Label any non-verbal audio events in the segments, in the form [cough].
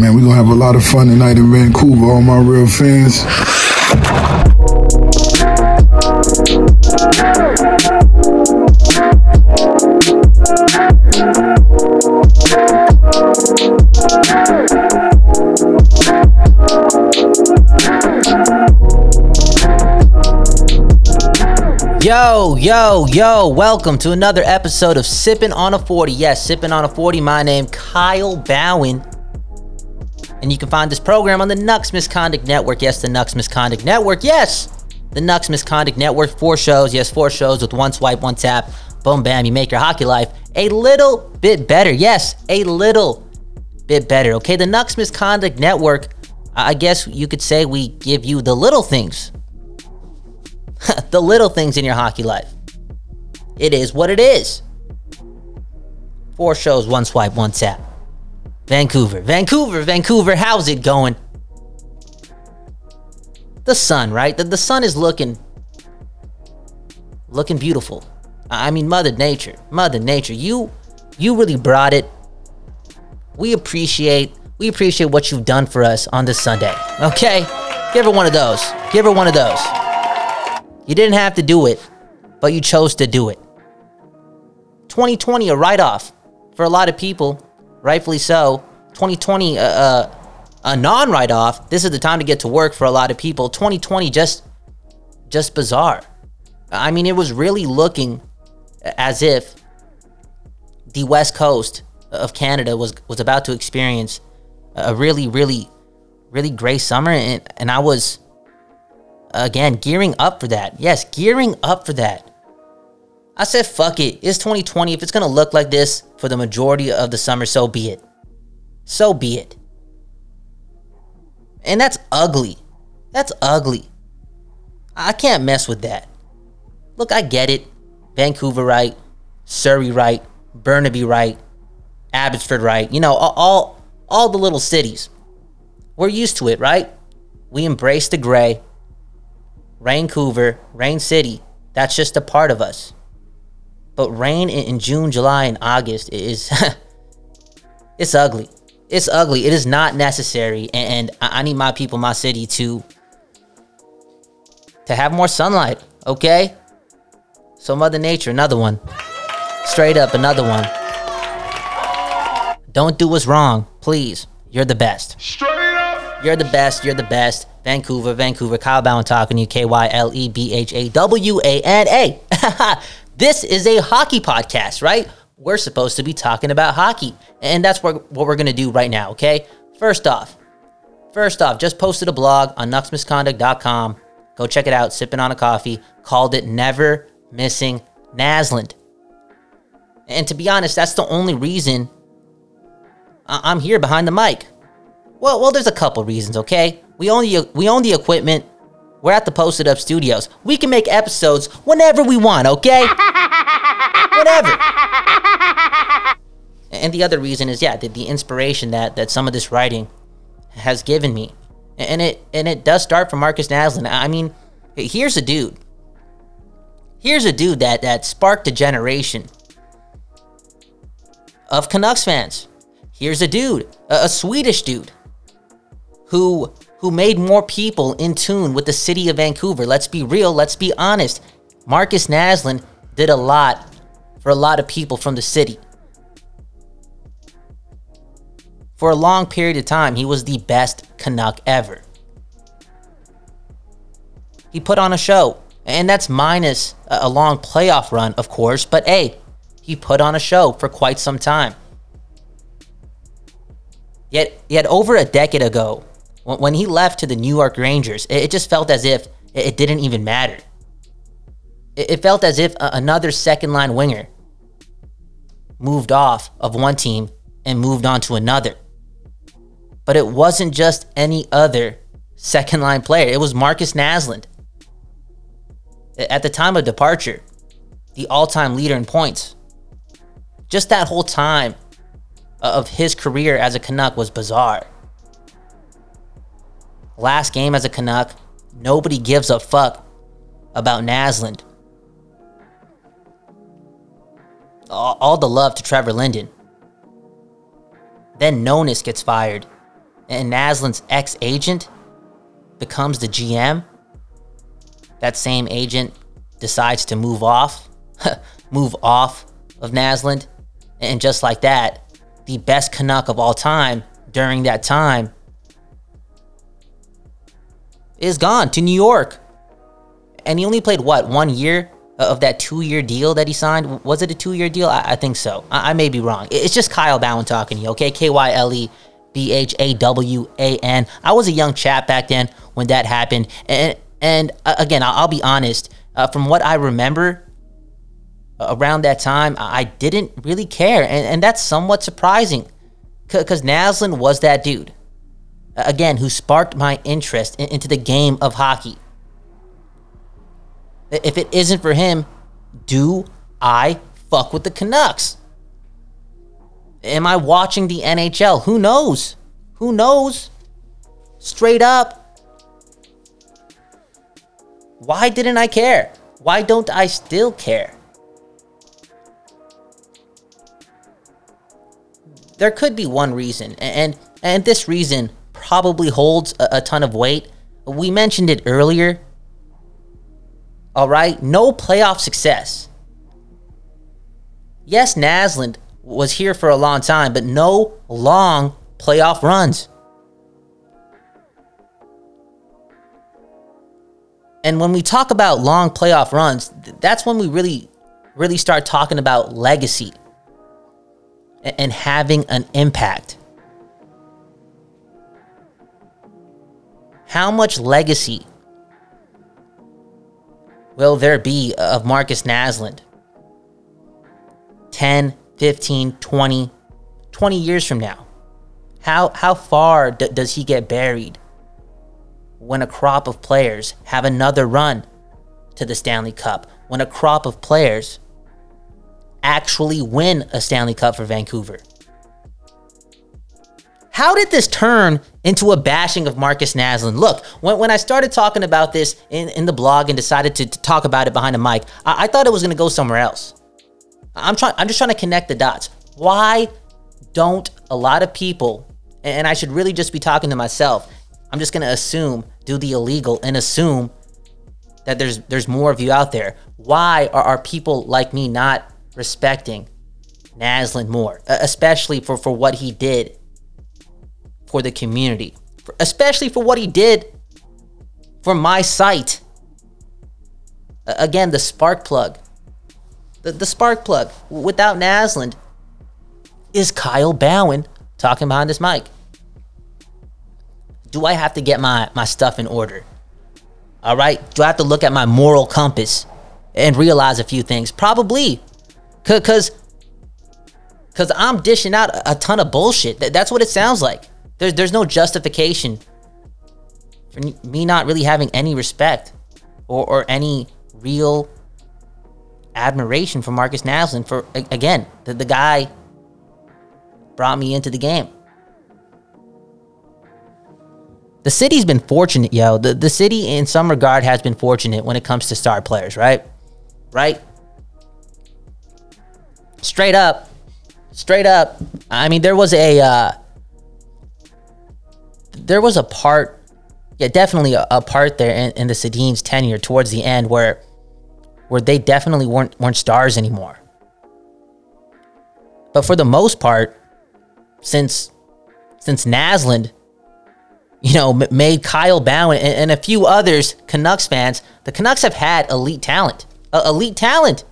Man, we're gonna have a lot of fun tonight in Vancouver, all my real fans. Yo, yo, yo, welcome to another episode of Sipping on a 40. Yes, Sipping on a 40. My name, Kyle Bhawan. And you can find this program on the Nucks Misconduct Network. Yes, the Nucks Misconduct Network. Yes, the Nucks Misconduct Network. Four shows. Yes, four shows with one swipe, one tap. Boom, bam. You make your hockey life a little bit better. Yes, a little bit better. Okay, the Nucks Misconduct Network. I guess you could say we give you the little things [laughs] the little things in your hockey life. It is what it is. Four shows, one swipe, one tap. Vancouver, Vancouver, Vancouver, how's it going? The sun, right? The, the sun is looking looking beautiful. I mean Mother Nature. Mother Nature, you you really brought it. We appreciate we appreciate what you've done for us on this Sunday. Okay? Give her one of those. Give her one of those. You didn't have to do it, but you chose to do it. 2020, a write off for a lot of people, rightfully so. 2020, uh, uh, a non write off. This is the time to get to work for a lot of people. 2020, just, just bizarre. I mean, it was really looking as if the West Coast of Canada was was about to experience a really, really, really great summer, and and I was again, gearing up for that. Yes, gearing up for that. I said, fuck it. It's 2020. If it's going to look like this for the majority of the summer, so be it. So be it. And that's ugly. That's ugly. I can't mess with that. Look, I get it. Vancouver right, Surrey right, Burnaby right, Abbotsford right. You know, all all the little cities. We're used to it, right? We embrace the gray. Vancouver, Rain City, that's just a part of us. But rain in, June, July, and August is [laughs] it's ugly. It's ugly. It is not necessary, and I need my people, my city to to have more sunlight. Okay. So Mother Nature, another one. Straight up, another one. Don't do what's wrong, please. You're the best. Straight up. You're the best. You're the best. Vancouver, Vancouver, Kyle Bhawan talking to you, K Y L E B H A W A N A. [laughs] This is a hockey podcast, right? We're supposed to be talking about hockey. And that's what, what we're going to do right now, okay? First off, first off, just posted a blog on nucksmisconduct.com. Go check it out, sipping on a coffee. Called it Never Missing Naslund. And to be honest, that's the only reason I'm here behind the mic. Well, well, there's a couple reasons, okay? We own the we own the equipment. We're at the Posted Up Studios. We can make episodes whenever we want, okay? [laughs] Whatever. And the other reason is, yeah, the, the inspiration that that some of this writing has given me, and it and it does start from Marcus Naslund. I mean, here's a dude. Here's a dude that that sparked a generation of Canucks fans. Here's a dude, a, a Swedish dude, who who made more people in tune with the city of Vancouver. Let's be real, let's be honest. Marcus Naslund did a lot for a lot of people from the city. For a long period of time, he was the best Canuck ever. He put on a show, and that's minus a long playoff run, of course, but hey, he put on a show for quite some time. Yet, yet over a decade ago, when he left to the New York Rangers, it just felt as if it didn't even matter. It felt as if another second line winger moved off of one team and moved on to another. But it wasn't just any other second line player, it was Marcus Naslund. At the time of departure, the all time leader in points. Just that whole time uh, of his career as a Canuck was bizarre. Last game as a Canuck, nobody gives a fuck about Naslund. All, all the love to Trevor Linden. Then Nonis gets fired, and Naslund's ex agent becomes the GM. That same agent decides to move off, [laughs] move off of Naslund, and just like that, the best Canuck of all time during that time is gone to New York. And he only played what, one year of that two year deal that he signed? Was it a two year deal? I, I think so. I, I, may be wrong. It's just Kyle Bhawan talking to you, okay? K Y L E B H A W A N. I was a young chap back then when that happened. And, and uh, again, I'll, I'll, be honest. Uh, from what I remember uh, around that time, I didn't really care. And, and that's somewhat surprising because Naslund was that dude again, who sparked my interest in, into the game of hockey. If it isn't for him, do I fuck with the Canucks? Am I watching the NHL? Who knows? Who knows? Straight up. Why didn't I care? Why don't I still care? There could be one reason, and and this reason probably holds a, a ton of weight. We mentioned it earlier. All right, no playoff success. Yes, Naslund was here for a long time, but no long playoff runs. And when we talk about long playoff runs, that's when we really, really start talking about legacy and having an impact. How much legacy will there be of Marcus Naslund 10, 15, 20, 20 years from now? How, how far d- does he get buried when a crop of players have another run to the Stanley Cup? When a crop of players actually win a Stanley Cup for Vancouver? How did this turn into a bashing of Marcus Naslund? Look, when, when I started talking about this in, in the blog and decided to, to talk about it behind a mic, I, I thought it was going to go somewhere else. I'm trying. I'm just trying to connect the dots. Why don't a lot of people, and I should really just be talking to myself. I'm just going to assume, do the illegal, and assume that there's there's more of you out there. Why are, are people like me not respecting Naslund more, especially for for what he did for the community, especially for what he did for my site. Again, the spark plug. The, the spark plug without Naslund is Kyle Bhawan talking behind this mic. Do I have to get my, my stuff in order? All right. Do I have to look at my moral compass and realize a few things? Probably. Because because I'm dishing out a ton of bullshit. That's what it sounds like. There's there's no justification for me not really having any respect or, or any real admiration for Marcus Naslund for again the, the guy brought me into the game. The city's been fortunate, yo. The the city in some regard has been fortunate when it comes to star players, right? Right? Straight up. Straight up. I mean, there was a uh, there was a part, yeah, definitely a, a part there in, in the Sedin's tenure towards the end where where they definitely weren't weren't stars anymore. But for the most part, since since Naslund, you know, made Kyle Bhawan and, and, a few others Canucks fans, the Canucks have had elite talent, uh, elite talent.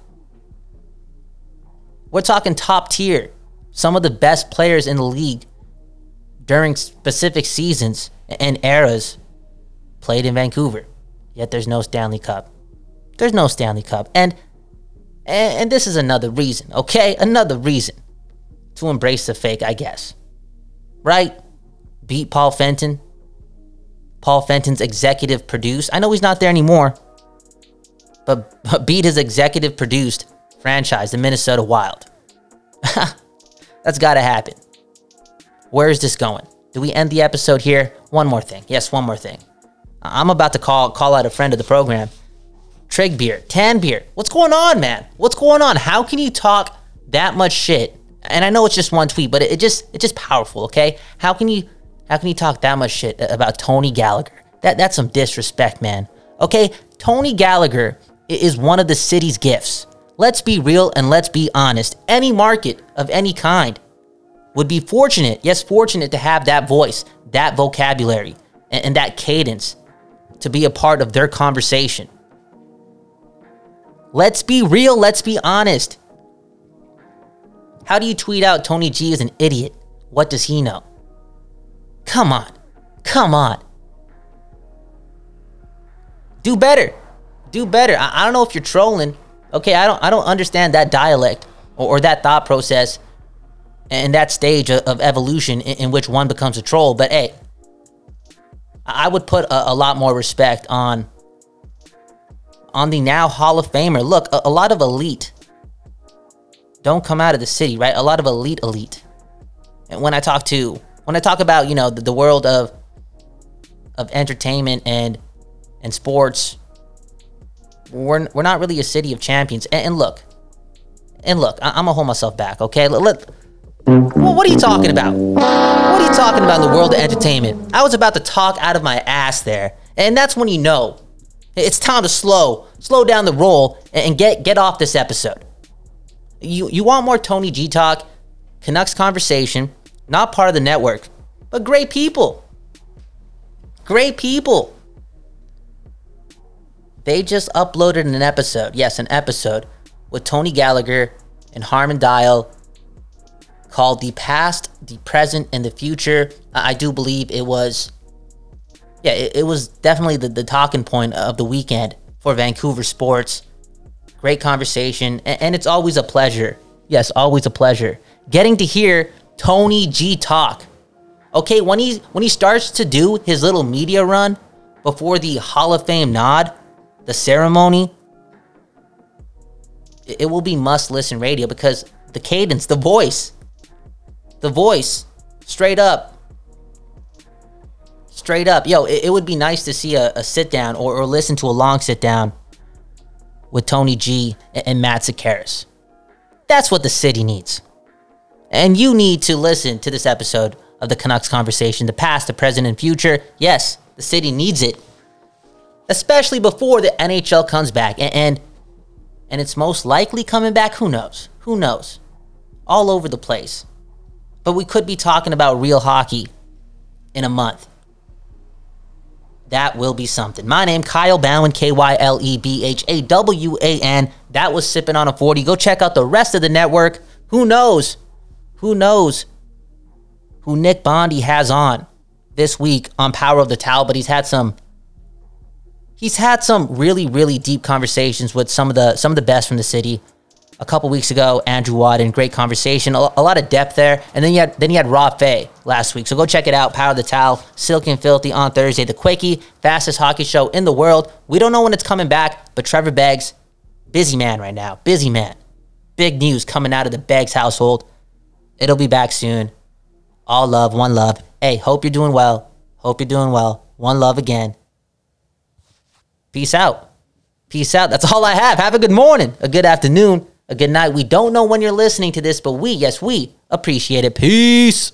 We're talking top tier, some of the best players in the league during specific seasons and eras played in Vancouver. Yet there's no Stanley Cup. There's no Stanley Cup. And and, this is another reason, okay? Another reason to embrace the fake, I guess. Right? beat Paul Fenton. Paul Fenton's executive produced. I know he's not there anymore, but, but beat his executive produced franchise, the Minnesota Wild. [laughs] That's got to happen. Where is this going? Do we end the episode here? One more thing. Yes, one more thing. I'm about to call call out a friend of the program. Trig beer, tan beer. What's going on, man? What's going on? How can you talk that much shit? And I know it's just one tweet, but it, it just it's just powerful, okay? How can you how can you talk that much shit about Tony Gallagher? That that's some disrespect, man. Okay? Tony Gallagher is one of the city's gifts. Let's be real and let's be honest. Any market of any kind would be fortunate, yes, fortunate to have that voice, that vocabulary, and, and that cadence to be a part of their conversation. Let's be real, let's be honest. How do you tweet out Tony G is an idiot? What does he know? Come on. Come on. Do better. Do better. I, I don't know if you're trolling. Okay, I don't I don't understand that dialect or, or that thought process and that stage of, evolution in, in, which one becomes a troll. But hey, I would put a, a, lot more respect on on the now Hall of Famer. Look, a, a lot of elite don't come out of the city, right? A lot of elite elite. And when I talk to when I talk about, you know, the, the world of of entertainment and and sports, we're, we're not really a city of champions. And, and look, and look, I, am gonna hold myself back, okay? Let, let, well, what are you talking about? What are you talking about in the world of entertainment? I was about to talk out of my ass there, and that's when you know it's time to slow, slow down the roll, and get get off this episode. You you want more Tony G talk, Canucks conversation, not part of the network, but great people. Great people. They just uploaded an episode, yes, an episode with Tony Gallagher and Harman Dayal called The Past, the Present, and the Future. I do believe it was, yeah, it, it was definitely the, the talking point of the weekend for Vancouver sports. Great conversation, and, and it's always a pleasure. Yes, always a pleasure getting to hear Tony G talk. Okay, when he when he starts to do his little media run before the Hall of Fame nod, the ceremony, it will be must listen radio because the cadence, the voice, the voice, straight up. Straight up. Yo, it, it would be nice to see a, a sit down or, or, listen to a long sit down with Tony G and, Matt Sekeres. That's what the city needs. And you need to listen to this episode of the Canucks Conversation, the past, the present, and future. Yes, the city needs it especially before the NHL comes back. And, and, and it's most likely coming back. Who knows? Who knows? All over the place. But we could be talking about real hockey in a month. That will be something. My name, Kyle Bhawan, K Y L E B H A W A N. That was Sipping on a 40. Go check out the rest of the network. Who knows? Who knows who Nick Bondi has on this week on Power of the Towel, but he's had some he's had some really, really deep conversations with some of the some of the best from the city. A couple weeks ago, Andrew Wadden, great conversation, a, a, lot of depth there. And then you had then you had Rob Fay last week. So go check it out. Power the Towel, Silky and Filthy on Thursday. The Quickie, fastest hockey show in the world. We don't know when it's coming back, but Trevor Beggs, busy man right now. Busy man. Big news coming out of the Beggs household. It'll be back soon. All love, one love. Hey, hope you're doing well. Hope you're doing well. One love again. Peace out. Peace out. That's all I have. Have a good morning, a good afternoon, a good night. We don't know when you're listening to this, but we, yes, we appreciate it. Peace.